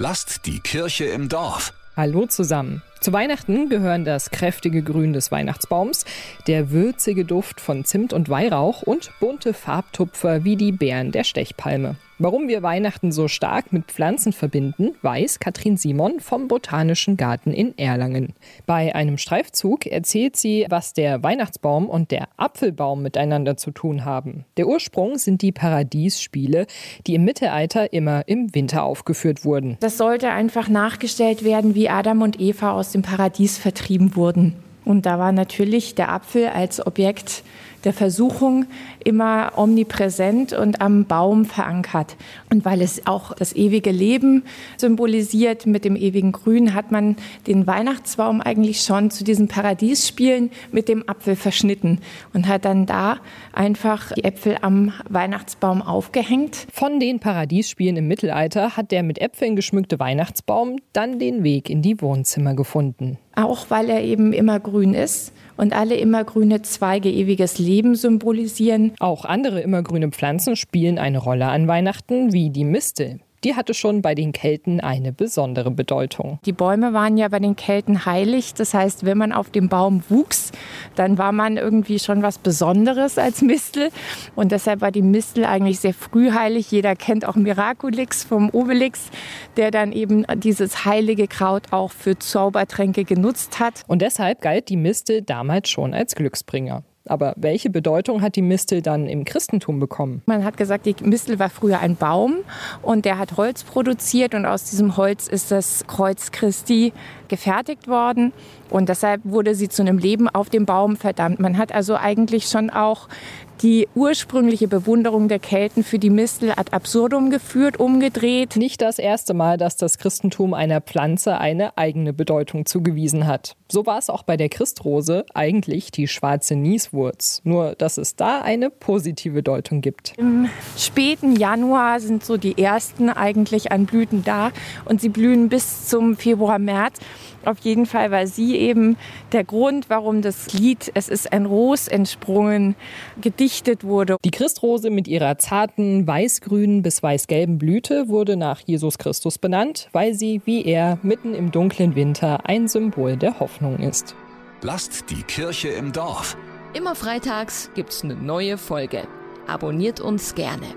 Lasst die Kirche im Dorf. Hallo zusammen. Zu Weihnachten gehören das kräftige Grün des Weihnachtsbaums, der würzige Duft von Zimt und Weihrauch und bunte Farbtupfer wie die Beeren der Stechpalme. Warum wir Weihnachten so stark mit Pflanzen verbinden, weiß Katrin Simon vom Botanischen Garten in Erlangen. Bei einem Streifzug erzählt sie, was der Weihnachtsbaum und der Apfelbaum miteinander zu tun haben. Der Ursprung sind die Paradiesspiele, die im Mittelalter immer im Winter aufgeführt wurden. Das sollte einfach nachgestellt werden, wie Adam und Eva aus dem Paradies vertrieben wurden. Und da war natürlich der Apfel als Objekt der Versuchung immer omnipräsent und am Baum verankert. Und weil es auch das ewige Leben symbolisiert mit dem ewigen Grün, hat man den Weihnachtsbaum eigentlich schon zu diesen Paradiesspielen mit dem Apfel verschnitten und hat dann da einfach die Äpfel am Weihnachtsbaum aufgehängt. Von den Paradiesspielen im Mittelalter hat der mit Äpfeln geschmückte Weihnachtsbaum dann den Weg in die Wohnzimmer gefunden. Auch weil er eben immer grün ist und alle immergrüne Zweige ewiges Leben symbolisieren. Auch andere immergrüne Pflanzen spielen eine Rolle an Weihnachten, wie die Mistel die hatte schon bei den Kelten eine besondere Bedeutung. Die Bäume waren ja bei den Kelten heilig. Das heißt, wenn man auf dem Baum wuchs, dann war man irgendwie schon was Besonderes als Mistel. Und deshalb war die Mistel eigentlich sehr früh heilig. Jeder kennt auch Miraculix vom Obelix, der dann eben dieses heilige Kraut auch für Zaubertränke genutzt hat. Und deshalb galt die Mistel damals schon als Glücksbringer. Aber welche Bedeutung hat die Mistel dann im Christentum bekommen? Man hat gesagt, die Mistel war früher ein Baum und der hat Holz produziert und aus diesem Holz ist das Kreuz Christi gefertigt worden und deshalb wurde sie zu einem Leben auf dem Baum verdammt. Man hat also eigentlich schon auch die ursprüngliche Bewunderung der Kelten für die Mistel ad absurdum geführt, umgedreht. Nicht das erste Mal, dass das Christentum einer Pflanze eine eigene Bedeutung zugewiesen hat. So war es auch bei der Christrose, eigentlich die schwarze Nieswurz. Nur, dass es da eine positive Deutung gibt. Im späten Januar sind so die ersten eigentlich an Blüten da und sie blühen bis zum Februar, März. Auf jeden Fall war sie eben der Grund, warum das Lied Es ist ein Ros entsprungen gedichtet wurde. Die Christrose mit ihrer zarten weißgrünen bis weißgelben Blüte wurde nach Jesus Christus benannt, weil sie wie er mitten im dunklen Winter ein Symbol der Hoffnung ist. Lasst die Kirche im Dorf. Immer freitags gibt's eine neue Folge. Abonniert uns gerne.